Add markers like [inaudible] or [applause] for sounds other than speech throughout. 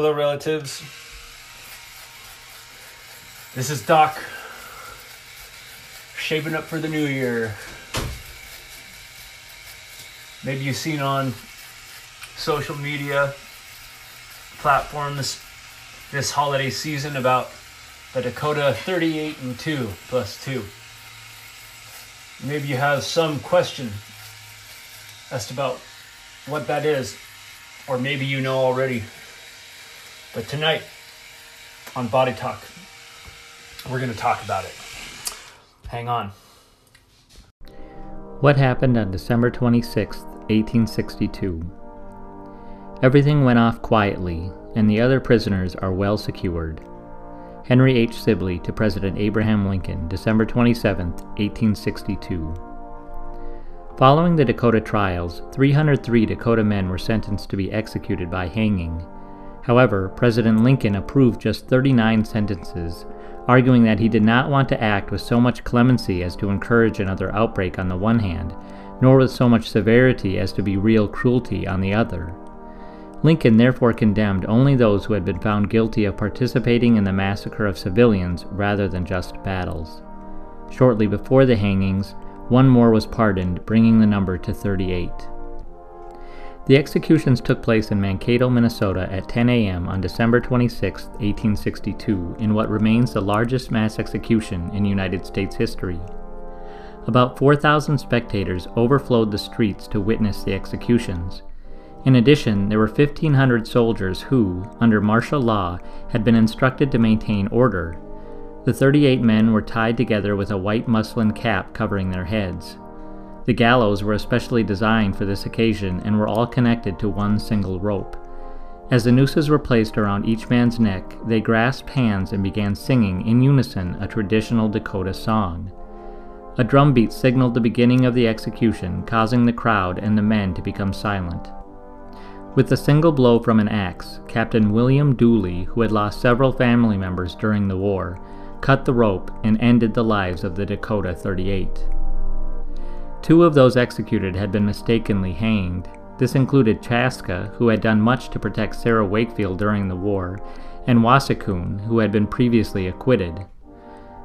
Hello, relatives. This is Doc. Shaping up for the new year. Maybe you've seen on social media platforms this holiday season about the Dakota 38 and 2 plus 2. Maybe you have some question as to about what that is, or maybe you know already. But tonight on Body Talk, we're going to talk about it. Hang on. What happened on December 26, 1862? Everything went off quietly, and the other prisoners are well secured. Henry H. Sibley to President Abraham Lincoln, December 27, 1862. Following the Dakota trials, 303 Dakota men were sentenced to be executed by hanging. However, President Lincoln approved just 39 sentences, arguing that he did not want to act with so much clemency as to encourage another outbreak on the one hand, nor with so much severity as to be real cruelty on the other. Lincoln therefore condemned only those who had been found guilty of participating in the massacre of civilians rather than just battles. Shortly before the hangings, one more was pardoned, bringing the number to 38. The executions took place in Mankato, Minnesota at 10 a.m. on December 26, 1862, in what remains the largest mass execution in United States history. About 4,000 spectators overflowed the streets to witness the executions. In addition, there were 1,500 soldiers who, under martial law, had been instructed to maintain order. The 38 men were tied together with a white muslin cap covering their heads. The gallows were especially designed for this occasion and were all connected to one single rope. As the nooses were placed around each man's neck, they grasped hands and began singing in unison a traditional Dakota song. A drum beat signaled the beginning of the execution, causing the crowd and the men to become silent. With a single blow from an axe, Captain William Dooley, who had lost several family members during the war, cut the rope and ended the lives of the Dakota 38. Two of those executed had been mistakenly hanged. This included Chaska, who had done much to protect Sarah Wakefield during the war, and Wasikoon, who had been previously acquitted.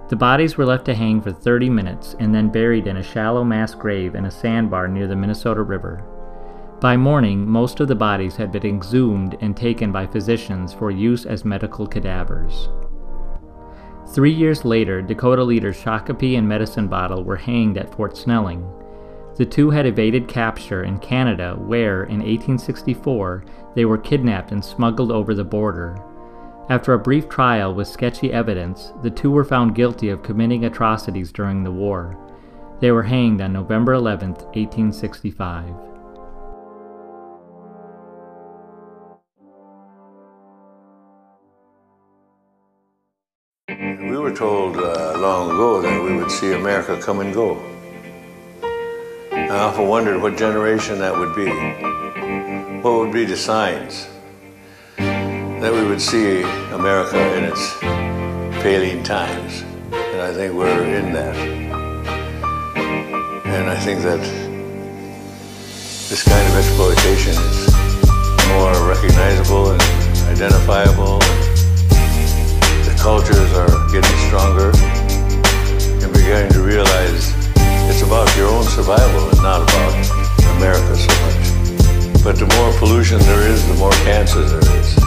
The bodies were left to hang for 30 minutes and then buried in a shallow mass grave in a sandbar near the Minnesota River. By morning, most of the bodies had been exhumed and taken by physicians for use as medical cadavers. Three years later, Dakota leaders Shakopee and Medicine Bottle were hanged at Fort Snelling. The two had evaded capture in Canada, where, in 1864, they were kidnapped and smuggled over the border. After a brief trial with sketchy evidence, the two were found guilty of committing atrocities during the war. They were hanged on November 11, 1865. We were told uh, long ago that we would see America come and go. I often wondered what generation that would be. What would be the signs that we would see America in its failing times? And I think we're in that. And I think that this kind of exploitation is more recognizable and identifiable The cultures are getting stronger and beginning to realize it's about your own survival and not about America so much. But the more pollution there is, the more cancer there is.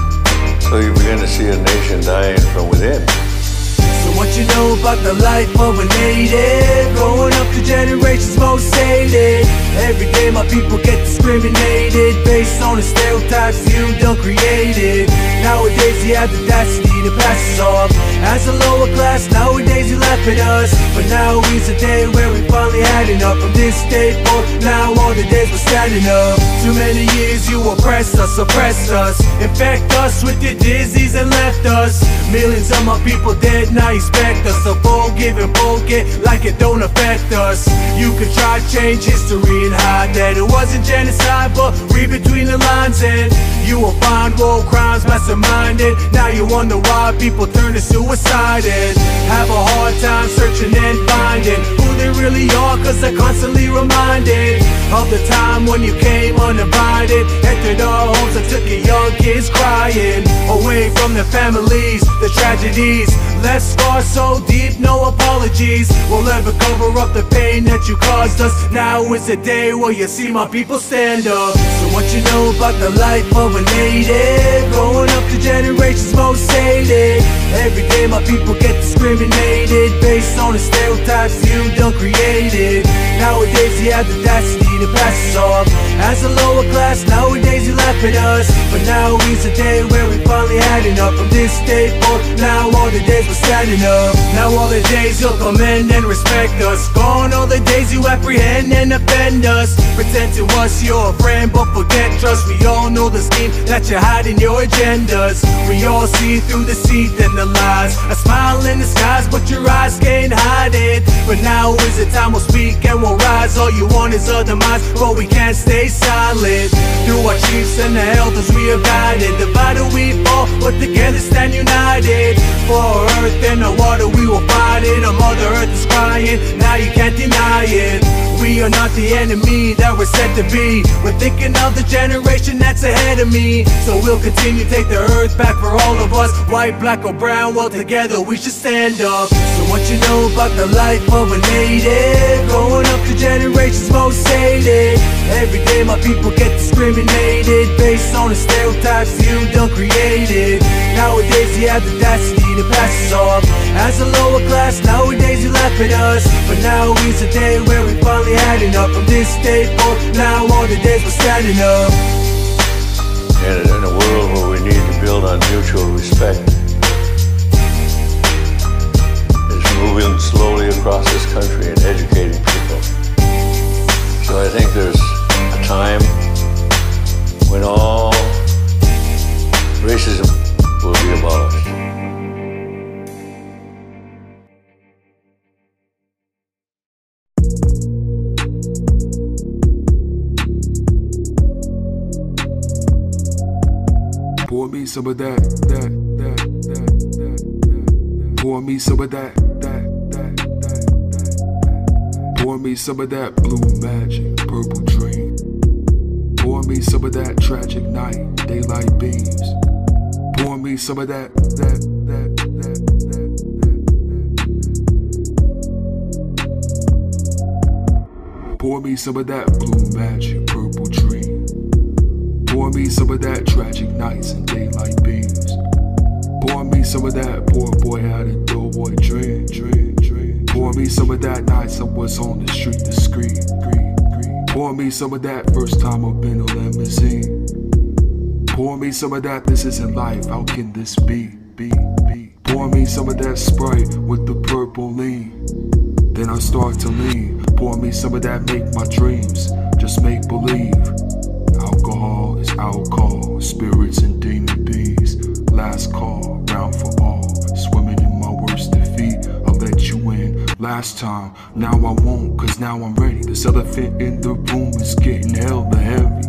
So you begin to see a nation dying from within. So what you know about the life of a native Growing up the generations most hated Every day my people get discriminated Based on the stereotypes you done created Nowadays you have the audacity to pass us off. As a lower class, nowadays you laugh at us. But now is the day where we finally had enough. From this day forth, now all the days we're standing up. Too many years you oppressed us, oppressed us. Infect us with your disease and left us. Millions of my people dead, now expect us. To forgive and forget like it don't affect us. You could try to change history and hide that it wasn't genocide But read between the lines and you will find war crimes masterminded. Now you wonder why people turn to suicide and Have a hard time searching and finding Who they really are cause they're constantly reminded Of the time when you came uninvited Entered our homes and took your young kids crying away from their families, the tragedies. Left scars so deep, no apologies will ever cover up the pain that you caused us. Now is the day where you see my people stand up. So what you know about the life of a native? Growing up to generations most hated. Every day my people get discriminated based on the stereotypes you done created. Nowadays you have the audacity to pass us off as a lower class. Nowadays you laugh at us, but now is the day where we finally had enough from this day forth. Now all the days we're standing up. Now all the days you'll commend and respect us. Gone all the days you apprehend and offend us. Pretend to us you're a friend, but forget that you're hiding your agendas. We all see through the deceit and the lies. A smile in the skies, but your eyes can't hide it. But now is the time we'll speak and we'll rise. All you want is other minds, but we can't stay silent. Through our chiefs and the elders we are guided. Divided we fall, but together stand united. For our earth and the water we will fight it. Our mother earth is crying, now you can't deny it. We are not the enemy that we're set to be. We're thinking of the generation that's ahead of me. So we'll continue take the earth back for all of us. White, black, or brown, well together we should stand up. So what you know about the life of a native? Growing up to generations most hated. Every day my people get discriminated based on the stereotypes you done created. Nowadays you have the audacity to pass us off as a lower class. Nowadays you laugh at us, but now is the day where we finally had enough from this day forth. Now all the days we're standing up. And in a world where we need to build on mutual respect, is moving slowly across this country and educating people. So I think there's a time when all racism will be abolished. Pour me some of that, that, that, that, that, that. Pour me some of that, that, that, that, that. Pour me some of that blue magic, purple dream. Pour me some of that tragic night, daylight beams. Pour me some of that, that, that, that, that. Pour me some of that blue magic, purple dream. Pour me some of that tragic nights and daylight beams. Pour me some of that poor boy had a doughboy dream, dream, dream. Pour me some of that nights I was on the street to scream. Pour me some of that first time I've been a limousine. Pour me some of that this isn't life, how can this be, be, be? Pour me some of that Sprite with the purple lean. Then I start to lean. Pour me some of that make my dreams just make believe. Is alcohol, spirits and demon bees. Last call, round for all. Swimming in my worst defeat, I'll let you in. Last time, now I won't, cause now I'm ready. This elephant in the room is getting hella heavy.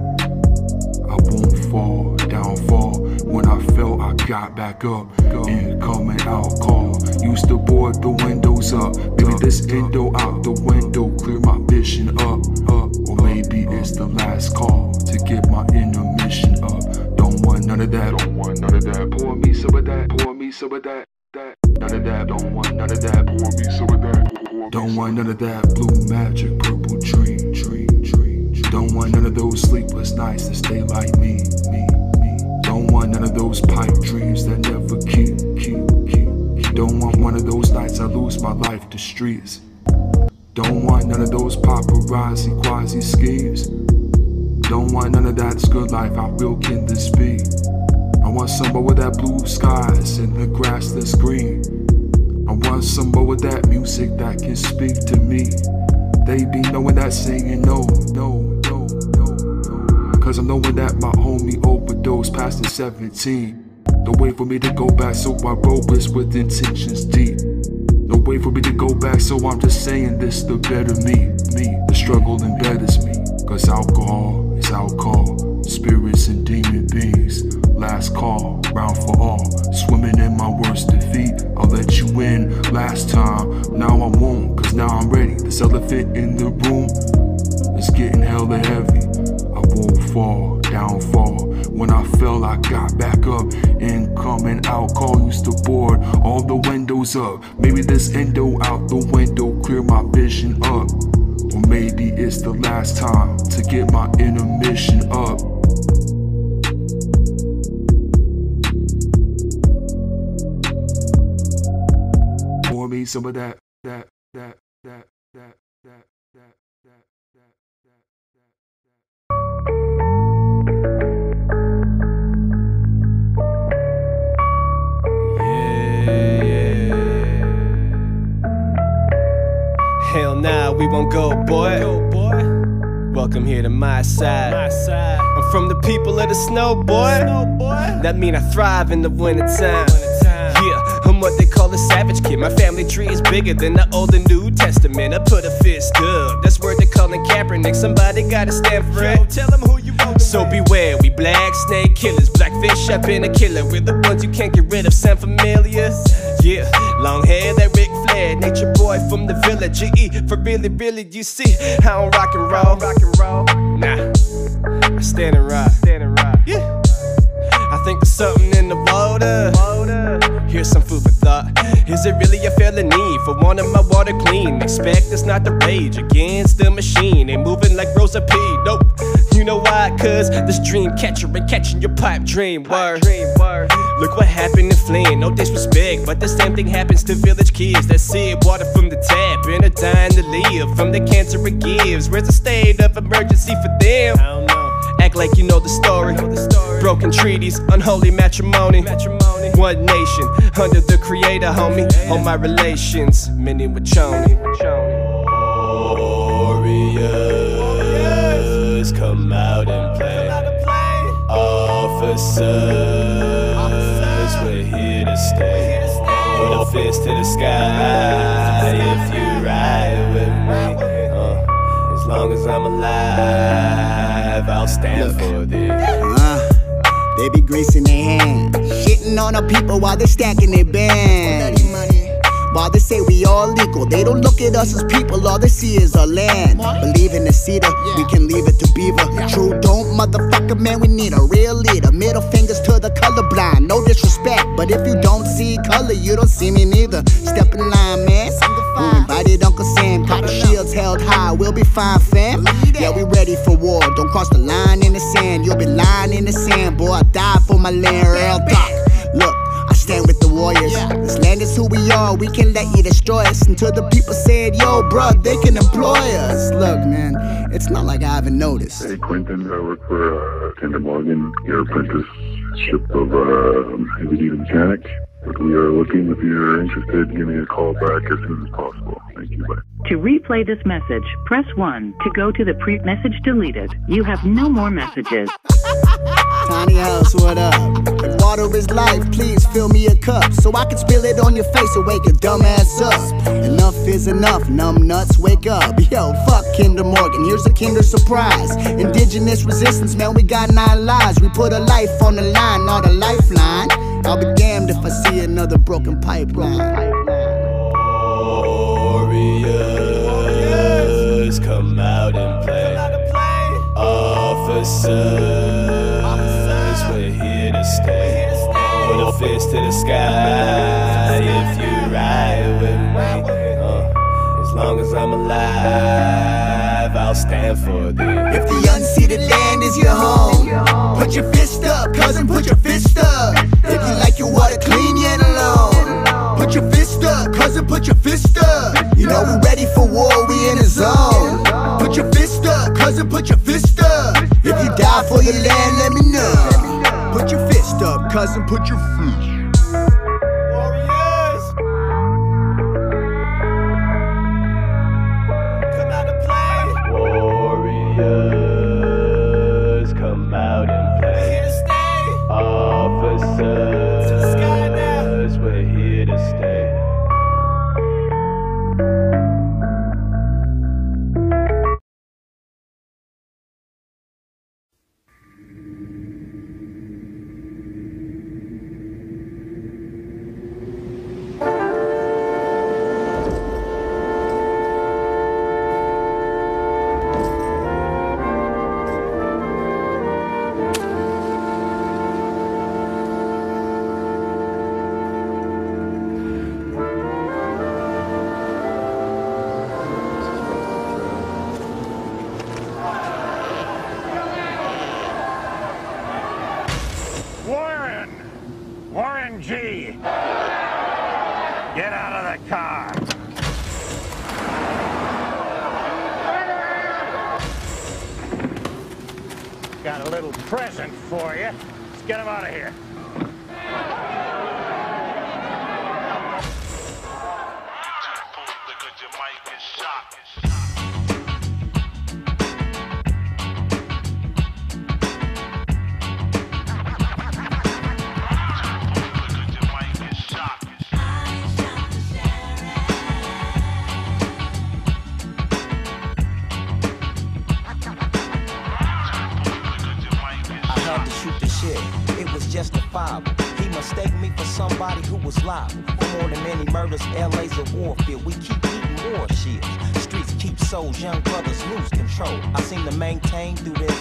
I won't fall, downfall. When I fell, I got back up. Incoming alcohol. Used to board the windows up. Maybe this endo out the window, clear my vision up. Or maybe it's the last call to get my intermission up. Don't want none of that. Don't want none of that. Pour me some of that. Pour me some of that. None of that. Don't want none of that. Pour me some of that. Don't want none of that. Blue magic, purple dream, dream, dream. dream. Don't want none of those sleepless nights that stay like me, me, me. Don't want none of those pipe dreams that never keep, keep, keep. keep. Don't want one of those nights I lose my life to streets. Don't want none of those paparazzi quasi schemes. Don't want none of that good life. How real can this be? I want somewhere with that blue skies and the grass that's green. I want somewhere with that music that can speak to me. They be knowing that singing no, no, no, no, no. Cause I'm knowing that my homie overdosed past the 17. No way for me to go back, so I wrote this with intentions deep. No way for me to go back, so I'm just saying this the better me, me. The struggle embedded me, cause alcohol is alcohol, spirits and demon beings. Last call, round for all, swimming in my worst defeat. I'll let you in last time, now I won't, cause now I'm ready. This elephant in the room is getting hella heavy. I won't fall, downfall. When I fell, I got back up. Incoming out, call used to board. All the windows up. Maybe this endo out the window, clear my vision up. Or maybe it's the last time to get my intermission up. Pour me some of that, that, that, that, that, that, that, that, that. Hell nah, we won't go, boy. Welcome here to my side. my side. I'm from the people of the snow, boy. That mean I thrive in the wintertime. Yeah, I'm what they call a savage kid. My family tree is bigger than the Old and New Testament. I put a fist up. That's word they calling Kaepernick. Somebody gotta stand for it. Tell them who you So beware, we black snake killers. Blackfish, I've been a killer. We're the ones you can't get rid of. Sound familiar? Yeah, long hair, that Nature boy from the village. GE, for really, really, you see, I don't rock and roll. Rock and roll. Nah, I stand and rock. Stand and rock. Yeah. I think there's something in the water. Here's some food for thought. Is it really a felony for wanting my water clean? Expect it's not the rage against the machine. Ain't moving like Rosa P. Nope. You know why? Cause this dream catcher ain't catching your pipe dream. Word. Look what happened in Flint. No disrespect, but the same thing happens to village kids that sip water from the tap and are dying to live from the cancer it gives. Where's the state of emergency for them? I don't know. Act like you know the story. Broken treaties, unholy matrimony. One nation, under the creator, homie. All my relations, Mni Wiconi. Warriors, come out and play. Officers, we're here to stay. Put a fist to the sky if you ride with me. Uh, as long as I'm alive, I'll stand for this. Uh, they be greasing their hands, shitting on the people while they stacking their bands. While they say we all equal, they don't look at us as people, all they see is our land. Believe in the cedar, we can leave it to beaver. True, don't motherfucker, man, we need a real leader. Middle fingers to the colorblind, no disrespect, but if you don't see color, you don't see me neither. Step in line, man. We invited Uncle Sam, copper shields held high, we'll be fine, fam. Yeah, we ready for war. Don't cross the line in the sand, you'll be lying in the sand, boy. I die for my land, real talk. Look, stand with the warriors. This land is who we are. We can let you destroy us until the people said, "Yo, bruh, they can employ us." Look, man, it's not like I haven't noticed. Hey, Quentin, I work for uh, Kinder Morgan, your apprenticeship of uh, heavy duty mechanic. But we are looking, if you're interested, give me a call back as soon as possible. Thank you, bye. To replay this message, press 1. To go to the pre message deleted, you have no more messages. [laughs] Tiny house, what up? If water is life, please fill me a cup so I can spill it on your face and wake your dumb ass up. Enough is enough, numb nuts, wake up. Yo, fuck Kinder Morgan, here's a Kinder surprise. Indigenous resistance, man, we got nine lives. We put a life on the line, not a lifeline. I'll be damned if I see another broken pipeline. Warriors, come out and play. Officers, we're here to stay. Put a fist to the sky if you ride with me. Uh, as long as I'm alive, I'll stand for this. If the unceded land is your home, put your fist up, cousin, put your fist up. If you like your water clean, yet alone, put your fist up, cousin, put your fist up. You know we're ready for war, we in a zone. Put your fist up, cousin, put your fist up. If you die for your land, let me know. Put your fist up, cousin, put your fist. Young brothers lose control. I seem to maintain through this.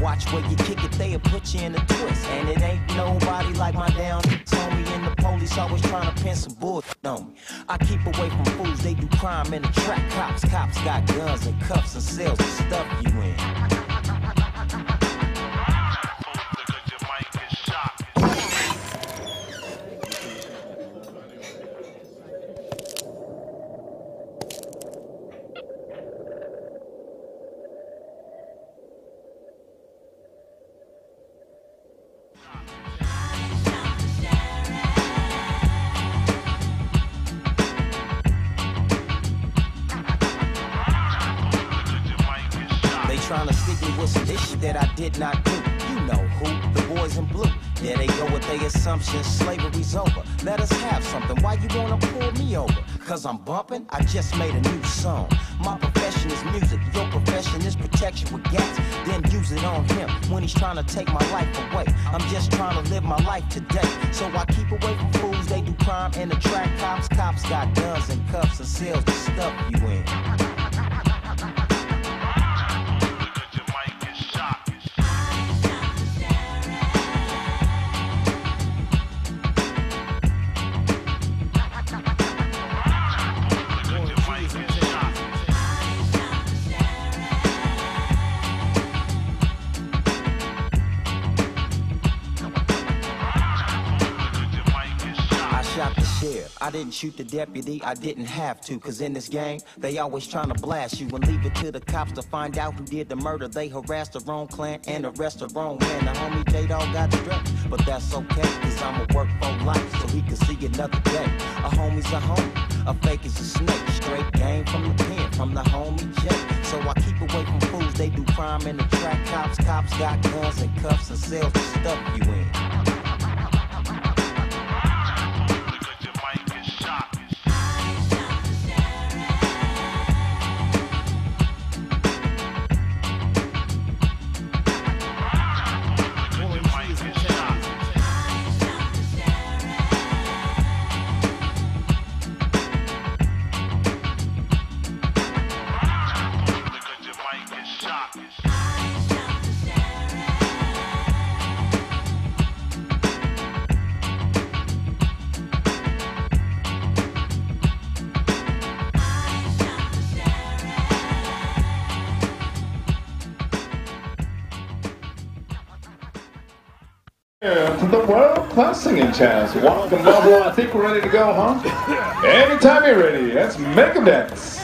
Watch where you kick it, they'll put you in a twist. And it ain't nobody like my down told me. And the police always trying to pin some bullshit on me. I keep away from fools, they do crime in the track. Cops, cops got guns and cuffs and cells to stuff you in. Not do. You know who, the boys in blue. There they go with their assumptions, slavery's over. Let us have something. Why you wanna pull me over? Cause I'm bumping? I just made a new song. My profession is music, your profession is protection with gas. Then use it on him when he's trying to take my life away. I'm just trying to live my life today. So I keep away from fools, they do crime and attract cops. Cops got guns and cuffs and cells to stuff you in. Didn't shoot the deputy. I didn't have to. Cause in this game, they always trying to blast you and leave it to the cops to find out who did the murder. They harassed the wrong clan and arrest the wrong man. The homie J Dog got stretched, but that's okay. Cause I'ma work for life so he can see another day. A homie's a homie. A fake is a snake. Straight game from the pen, from the homie J. So I keep away from fools. They do crime and attract cops. Cops got guns and cuffs and cells to stuff you in. Class Singing Chance. Welcome. I think we're ready to go, huh? Anytime you're ready, let's make them dance.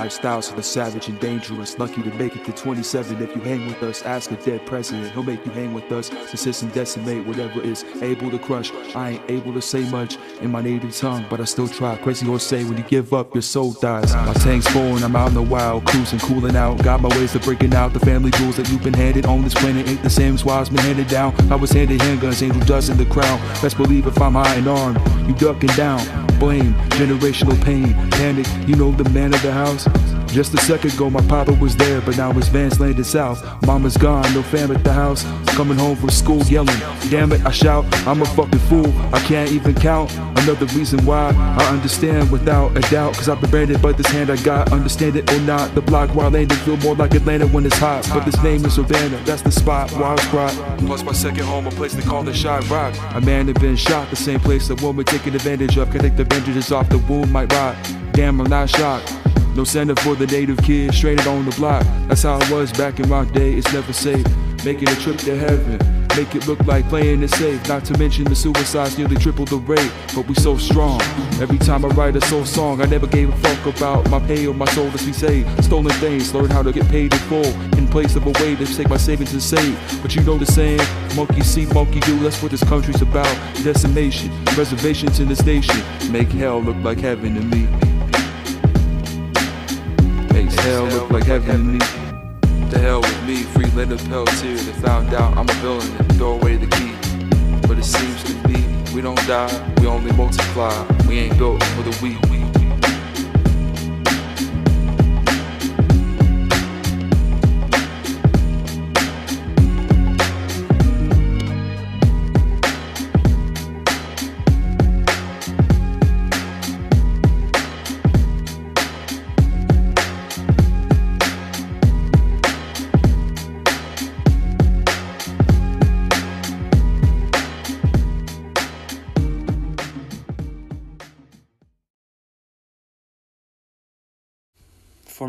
Lifestyles of the savage and dangerous. Lucky to make it to 27. If you hang with us, ask a dead president. He'll make you hang with us. Assist and decimate whatever is able to crush. I ain't able to say much in my native tongue, but I still try. Crazy horse say when you give up, your soul dies. My tank's full and I'm out in the wild, cruising, cooling out. Got my ways to breaking out. The family jewels that you've been handed on this planet ain't the same as why been handed down. I was handed handguns, angel dust in the crowd. Best believe if I'm high and armed, you ducking down. Blame, generational pain, panic. You know the man of the house. Just a second ago, my papa was there, but now his van's landed south. Mama's gone, no fam at the house. Coming home from school yelling, damn it, I shout, I'm a fucking fool. I can't even count. Another reason why I understand without a doubt. Cause I've been branded, by this hand I got, understand it or not. The block where I landed feel more like Atlanta when it's hot. But this name is Savannah, that's the spot where I was brought. Plus my second home, a place they call the Shy Rock. A man had been shot, the same place a woman taken advantage of. Can take the bandages off the wound might rot. Damn, I'm not shocked. No center for the native kid, straight on the block. That's how it was back in my day, it's never safe. Making a trip to heaven, make it look like playing it safe. Not to mention the suicides nearly triple the rate, but we so strong. Every time I write a soul song, I never gave a fuck about my pay or my soul to we say. Stolen things, learn how to get paid in full in place of a way to take my savings and save. But you know the saying, monkey see, monkey do. That's what this country's about. Decimation, reservations in this nation make hell look like heaven to me. Hell look like heaven to me. The hell with me, free Leonard Peltier. They found out I'm a villain and throw away the key. But it seems to me we don't die, we only multiply. We ain't built for the weak.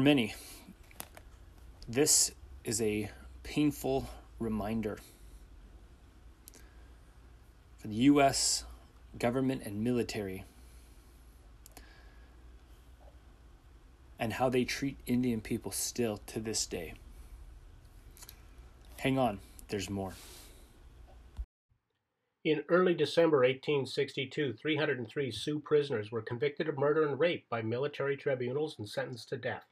Many, this is a painful reminder. For the U.S. government and military, and how they treat Indian people still to this day. Hang on, there's more. In early December 1862, 303 Sioux prisoners were convicted of murder and rape by military tribunals and sentenced to death.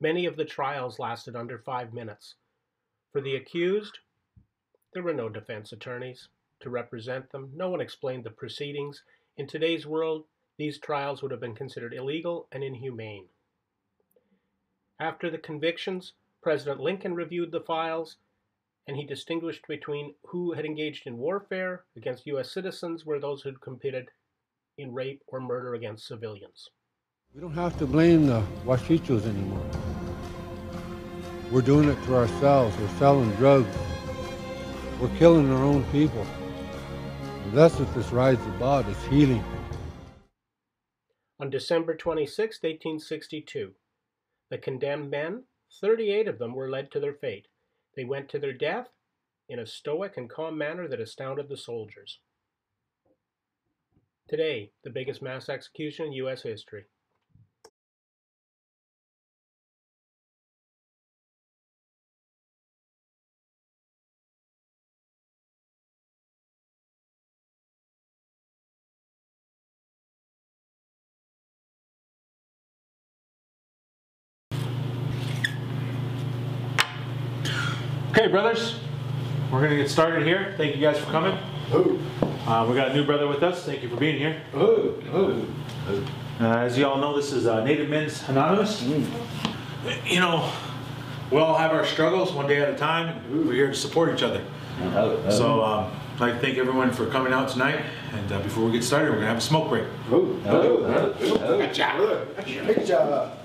Many of the trials lasted under five minutes. For the accused, there were no defense attorneys to represent them. No one explained the proceedings. In today's world, these trials would have been considered illegal and inhumane. After the convictions, President Lincoln reviewed the files and he distinguished between who had engaged in warfare against U.S. citizens were those who had committed in rape or murder against civilians. We don't have to blame the Wasichus anymore. We're doing it to ourselves. We're selling drugs. We're killing our own people. And that's what this ride's about, it's healing. On December 26, 1862, the condemned men, 38 of them, were led to their fate. They went to their death in a stoic and calm manner that astounded the soldiers. Today, the biggest mass execution in U.S. history. Okay, brothers, we're going to get started here. Thank you guys for coming. Uh, we got a new brother with us. Thank you for being here. Uh, as you all know, this is uh, Native Men's Anonymous. You know, we all have our struggles one day at a time. and We're here to support each other. So um, I'd like to thank everyone for coming out tonight. And uh, before we get started, we're going to have a smoke break. Good job. Good job.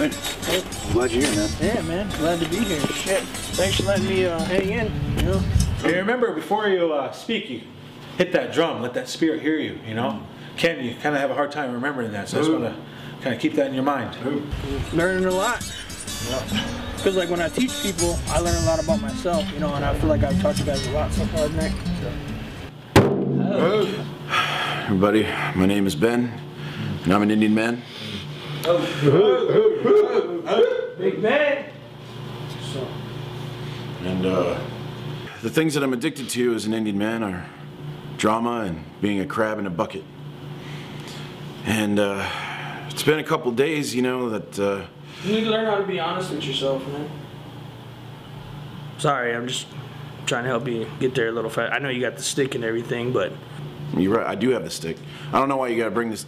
Glad you're here, man. Yeah, man. Glad to be here. Shit. Thanks for letting me uh, hang in. You know. Hey, remember, before you uh, speak, you hit that drum. Let that spirit hear you, you know? Ken, you kind of have a hard time remembering that. So I just want to kind of keep that in your mind. Learning a lot. Because like when I teach people, I learn a lot about myself, you know, and I feel like I've taught you guys a lot so far tonight. Everybody, my name is Ben. and I'm an Indian man. Big man. And uh, the things that I'm addicted to as an Indian man are drama and being a crab in a bucket. And uh, it's been a couple days, you know, that uh, You need to learn how to be honest with yourself, man. Sorry, I'm just trying to help you get there a little fast. I know you got the stick and everything, but you're right. I do have the stick. I don't know why you gotta bring this.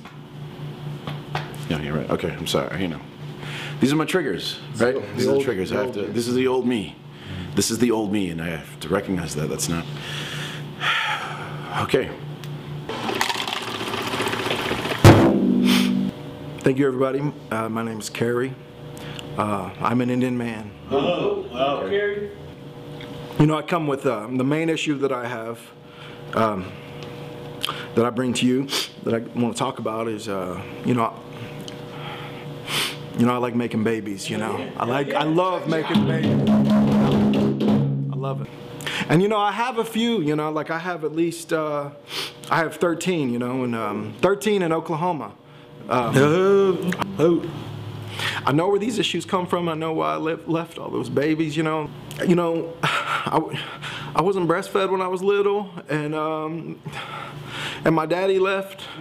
No, you're right. Okay, I'm sorry. You know, these are my triggers, right? These are the triggers. I have to. This is the old me. This is the old me, and I have to recognize that. That's not. [sighs] Okay. Thank you, everybody. Uh, my name is Kerry. Uh, I'm an Indian man. Hello, wow. Gary. You know, I come with uh, the main issue that I have, um, that I bring to you, that I want to talk about is, uh, you know, you know, I like making babies. You know, I like, I love making babies. I love it. And you know, I have a few. You know, like I have at least, uh, I have 13. You know, and um, 13 in Oklahoma. Um, oh. I know where these issues come from. I know why I left, left all those babies, you know. You know, [sighs] I, I wasn't breastfed when I was little, and um, and my daddy left. [laughs]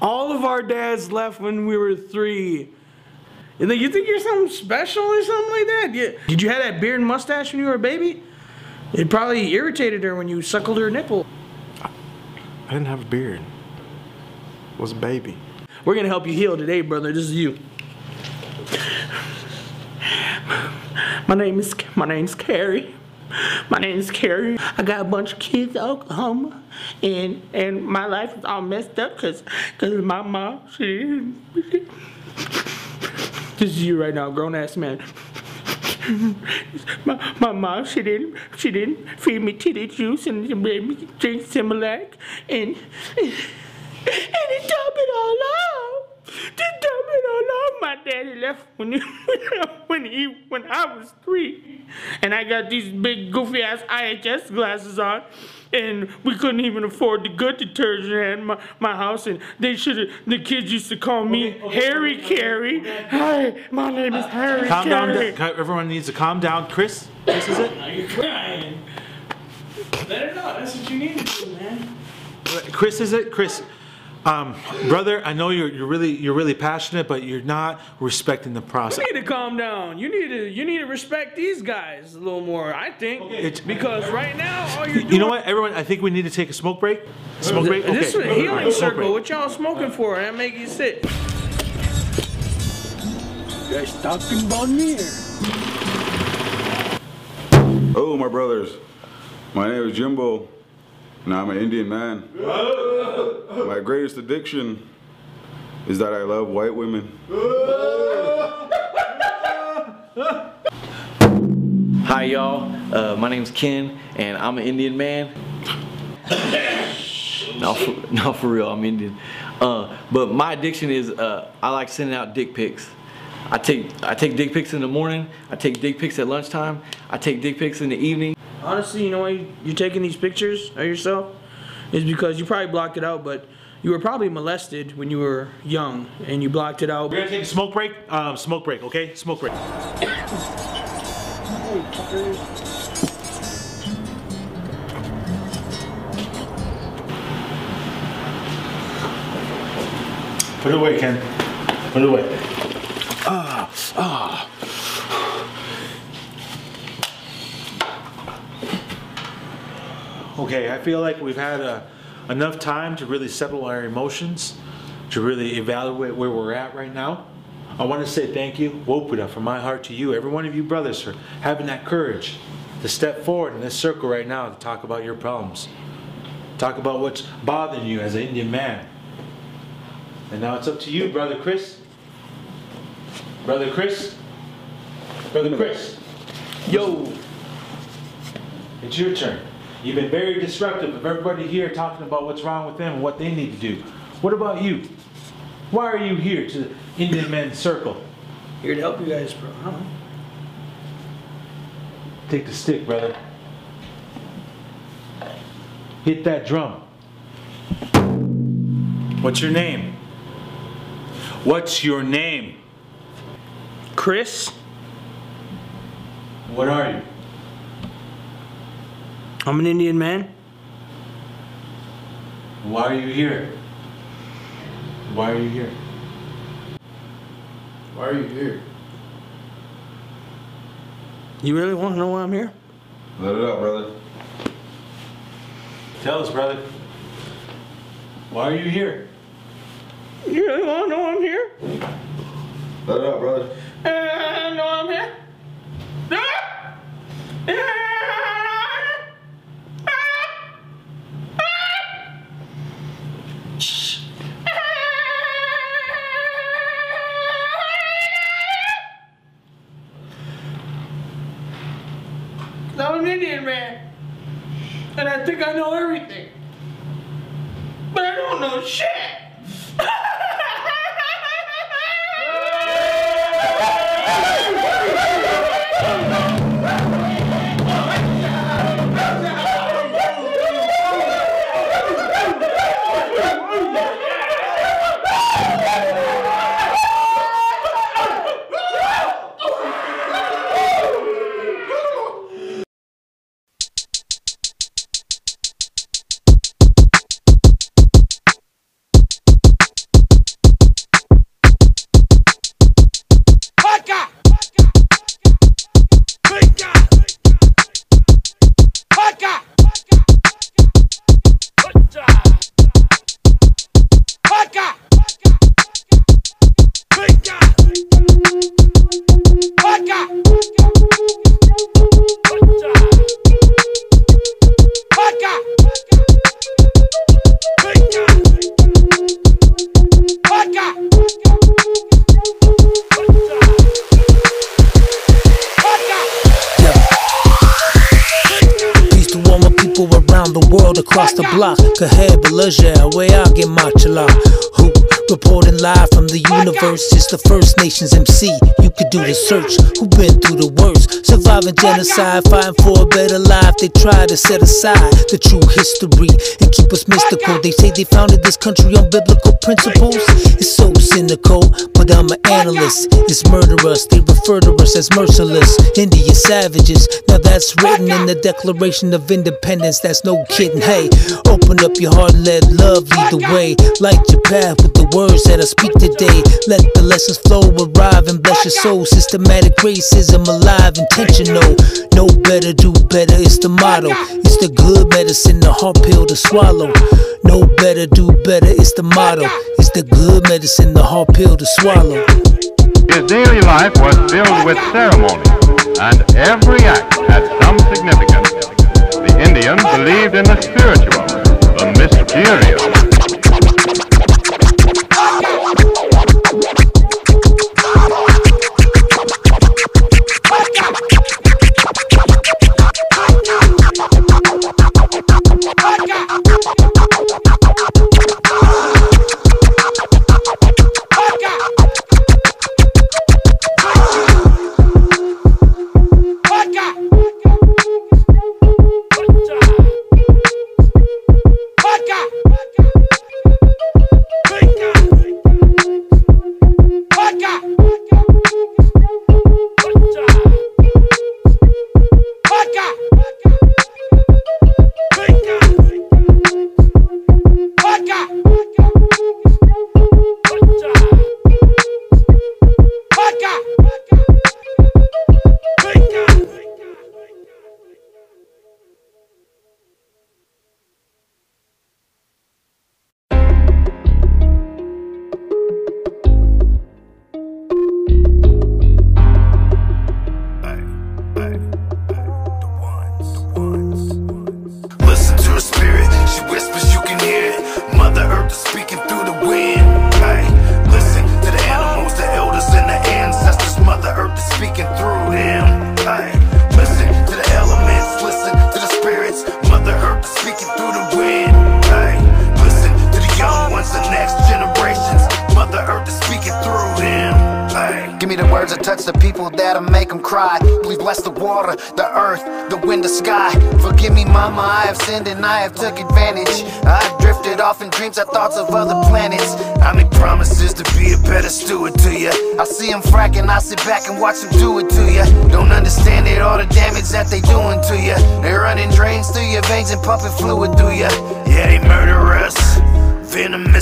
All of our dads left when we were three. And then you think you're something special or something like that? Yeah. Did you have that beard and mustache when you were a baby? It probably irritated her when you suckled her nipple. I didn't have a beard. I was a baby. We're gonna help you heal today, brother. This is you. My name is my name's Carrie. My name is Carrie. I got a bunch of kids in Oklahoma, and and my life is all messed up because because my mom she. [laughs] This is you right now, grown ass man. [laughs] my, my mom she didn't she didn't feed me titty juice and made me drink Similac and and it dumped it all out. Just dump it all out. My daddy left when he, [laughs] when he when I was three, and I got these big goofy ass IHS glasses on, and we couldn't even afford the good detergent in my, my house, and they should have. The kids used to call me Harry Carey. Hi, my name is Harry Calm down. Carey. Ca- Everyone needs to calm down. Chris, this is it. Now you're crying. Let her know. That's what you need to do, man. Chris, is it? Chris, um, brother, I know you're, you're really you're really passionate, but you're not respecting the process. You need to calm down. You need to you need to respect these guys a little more. I think because right now all you're doing. You know what, everyone? I think we need to take a smoke break. Smoke break. Okay. This is a healing right, circle. What y'all smoking for? And make you sick. You guys talking about me? Oh, my brothers. My name is Jimbo, and I'm an Indian man. My greatest addiction is that I love white women. Hi y'all, uh, my name's Ken and I'm an Indian man. no, for, [laughs] no, for real, I'm Indian. Uh, but my addiction is uh, I like sending out dick pics. I take I take dick pics in the morning. I take dick pics at lunchtime. I take dick pics in the evening. Honestly, you know why you're taking these pictures of yourself? Is because you probably blocked it out, but you were probably molested when you were young and you blocked it out. We're gonna take a smoke break. Um, smoke break. Okay, smoke break. Put it away, Ken. Put it away. Okay, I feel like we've had uh, enough time to really settle our emotions, to really evaluate where we're at right now. I want to say thank you, Wopila, from my heart to you, every one of you brothers, for having that courage to step forward in this circle right now to talk about your problems. Talk about what's bothering you as an Indian man. And now it's up to you, Brother Chris. Brother Chris. Brother Chris. Yo. It's your turn. You've been very disruptive of everybody here talking about what's wrong with them and what they need to do. What about you? Why are you here to the Indian Men's Circle? Here to help you guys, bro. I don't know. Take the stick, brother. Hit that drum. What's your name? What's your name? Chris, What are you? I'm an Indian man. Why are you here? Why are you here? Why are you here? You really want to know why I'm here? Let it out, brother. Tell us, brother. Why are you here? You really want to know why I'm here? Let it out, brother. Uh, know I'm here? I'm I think I know everything. But I don't know shit. Balaja, where I get my reporting live from the universe? It's the First Nations MC. You could do the search. Who been through the worst? Surviving genocide, fighting for a better life. They try to set aside the true history and keep us mystical. They say they founded this country on biblical principles. It's so cynical, but I'm an analyst. It's murderous. They refer to us as merciless. India savages. Now that's written in the Declaration of Independence. That's no kidding. Hey, open up your heart and let love lead the way. Light your path with the words that I speak today. Let the lessons flow, arrive and bless your soul. Systematic racism alive, intentional. Know better, do better. It's the motto. It's the good medicine, the hard pill to swallow. Know better, do better. It's the motto. It's the good medicine, the hard pill to swallow. His daily life was filled with ceremony, and every act had some significance. The Indians believed in the spiritual, the mysterious. Sit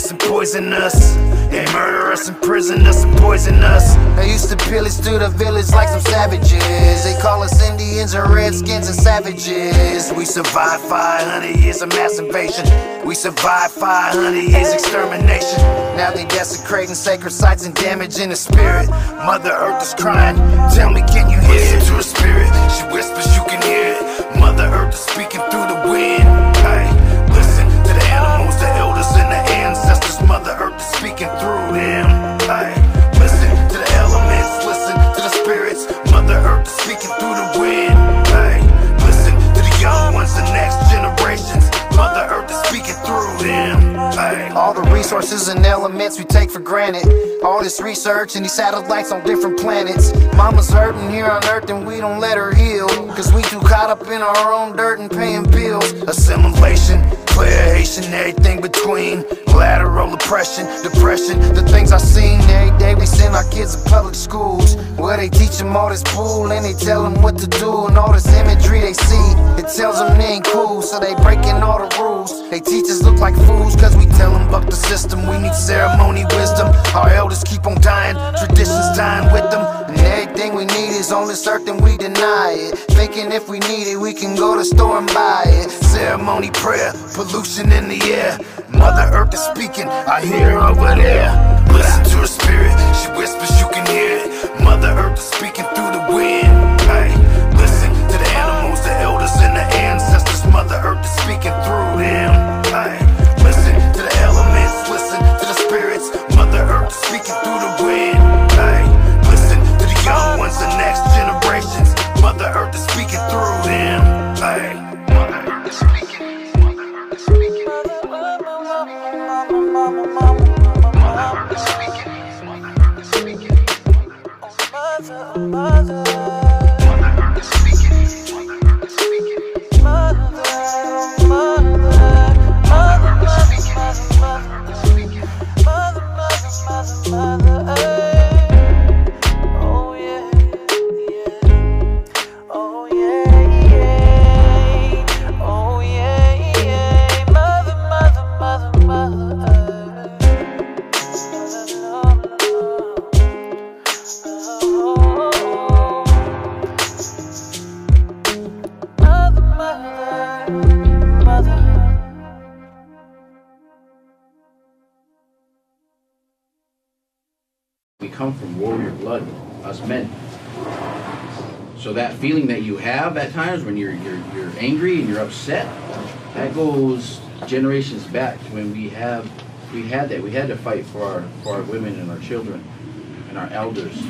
Venomous and poisonous. They murder us, imprison us, and poison us. They used to pillage through the village like some savages. They call us Indians and Redskins and savages. We survived 500 years of mass invasion. We survived 500 years extermination. Now they desecrating sacred sites and damaging the spirit. Mother Earth is crying. Tell me, can you hear it? to her spirit. She whispers, you can hear it. Mother Earth is speaking through the wind. All the resources and elements we take for granted. All this research and these satellites on different planets. Mama's hurting here on Earth and we don't let her heal. Cause we too caught up in our own dirt and paying bills. Assimilation, Haitian, everything between. Lateral oppression, depression, the things I seen every day. We send our kids to public schools where they teach them all this bull and they tell them what to do and all this imagery they see. It tells them they ain't cool, so they breaking all the rules. They teach us look like fools cause we tell them buck the system. We need ceremony, wisdom. Our elders keep on dying, traditions dying with them. Everything we need is on this earth and we deny it. Thinking if we need it, we can go to store and buy it. Ceremony, prayer, pollution in the air. Mother Earth is speaking, I hear her over there. Listen to her spirit, she whispers, you can hear it. Mother Earth is speaking through the wind. Hey, listen to the animals, the elders, and the ancestors. Mother Earth is speaking through them. Blood, us men. So that feeling that you have at times when you're you're you're angry and you're upset, that goes generations back when we have we had that. We had to fight for our for our women and our children and our elders.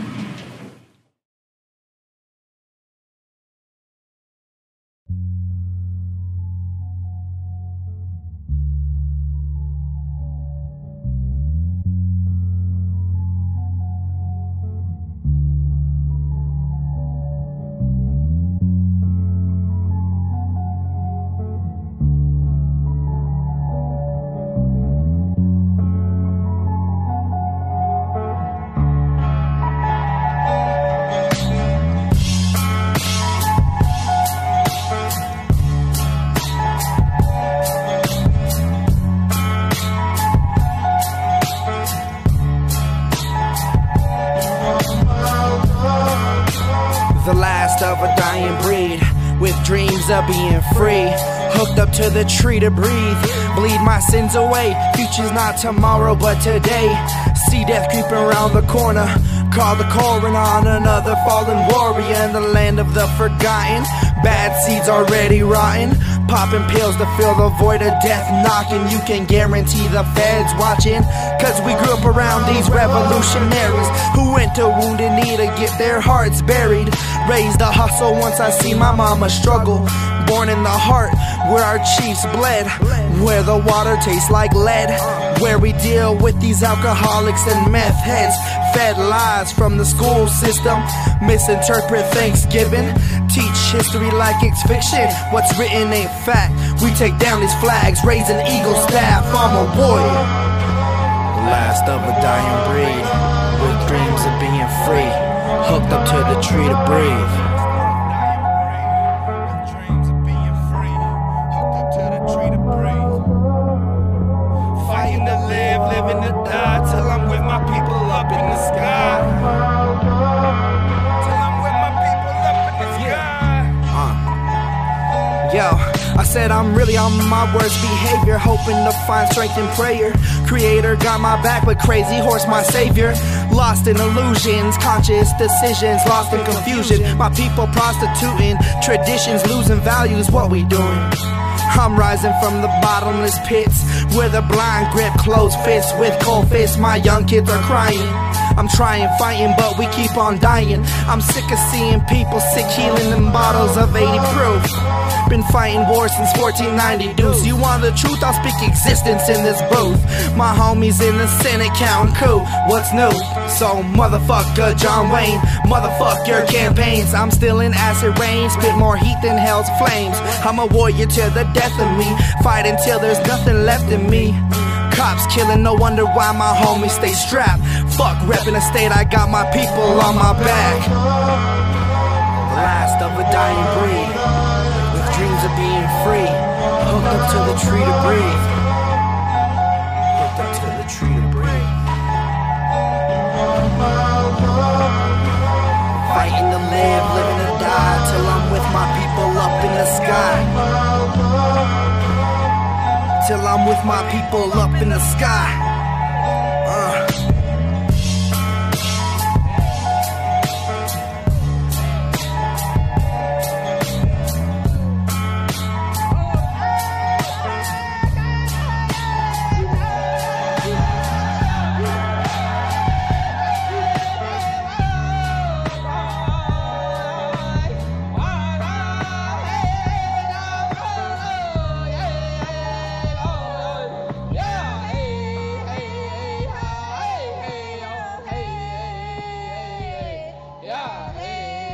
Tree to breathe, bleed my sins away. Future's not tomorrow, but today. See death creeping around the corner. Call the coroner on another fallen warrior in the land of the forgotten. Bad seeds already rotten. Popping pills to fill the void of death knocking. You can guarantee the feds watching. Cause we grew up around these revolutionaries who went to Wounded Knee to get their hearts buried. Raised a hustle once I see my mama struggle. Born in the heart where our chiefs bled. Where the water tastes like lead. Where we deal with these alcoholics and meth heads. Fed lies from the school system. Misinterpret Thanksgiving. Teach history like it's fiction. What's written ain't fact. We take down these flags, raise an eagle staff. I'm a warrior. The last of a dying breed. With dreams of being free. Hooked up to the tree to breathe. Yo, I said I'm really on my worst behavior, hoping to find strength in prayer. Creator got my back, but Crazy Horse my savior. Lost in illusions, conscious decisions, lost in confusion. My people prostituting, traditions losing values. What we doing? I'm rising from the bottomless pits with a blind grip closed fists with cold fists. My young kids are crying. I'm trying, fighting, but we keep on dying. I'm sick of seeing people sick, healing in bottles of 80 proof. Been fighting wars since 1490 deuce. You want the truth? I'll speak existence in this booth. My homies in the Senate counting coup. What's new? So motherfucker John Wayne, motherfuck your campaigns. I'm still in acid rain, spit more heat than hell's flames. I'm a warrior to the death of me. Fight until there's nothing left in me. Cops killing, no wonder why my homies stay strapped. Fuck reppin' the state, I got my people on my back. Last of a dying breed, free. Hooked up to the tree to breathe. Hooked up to the tree to breathe. Fighting to live, living to die, till I'm with my people up in the sky. Till I'm with my people up in the sky. Hey.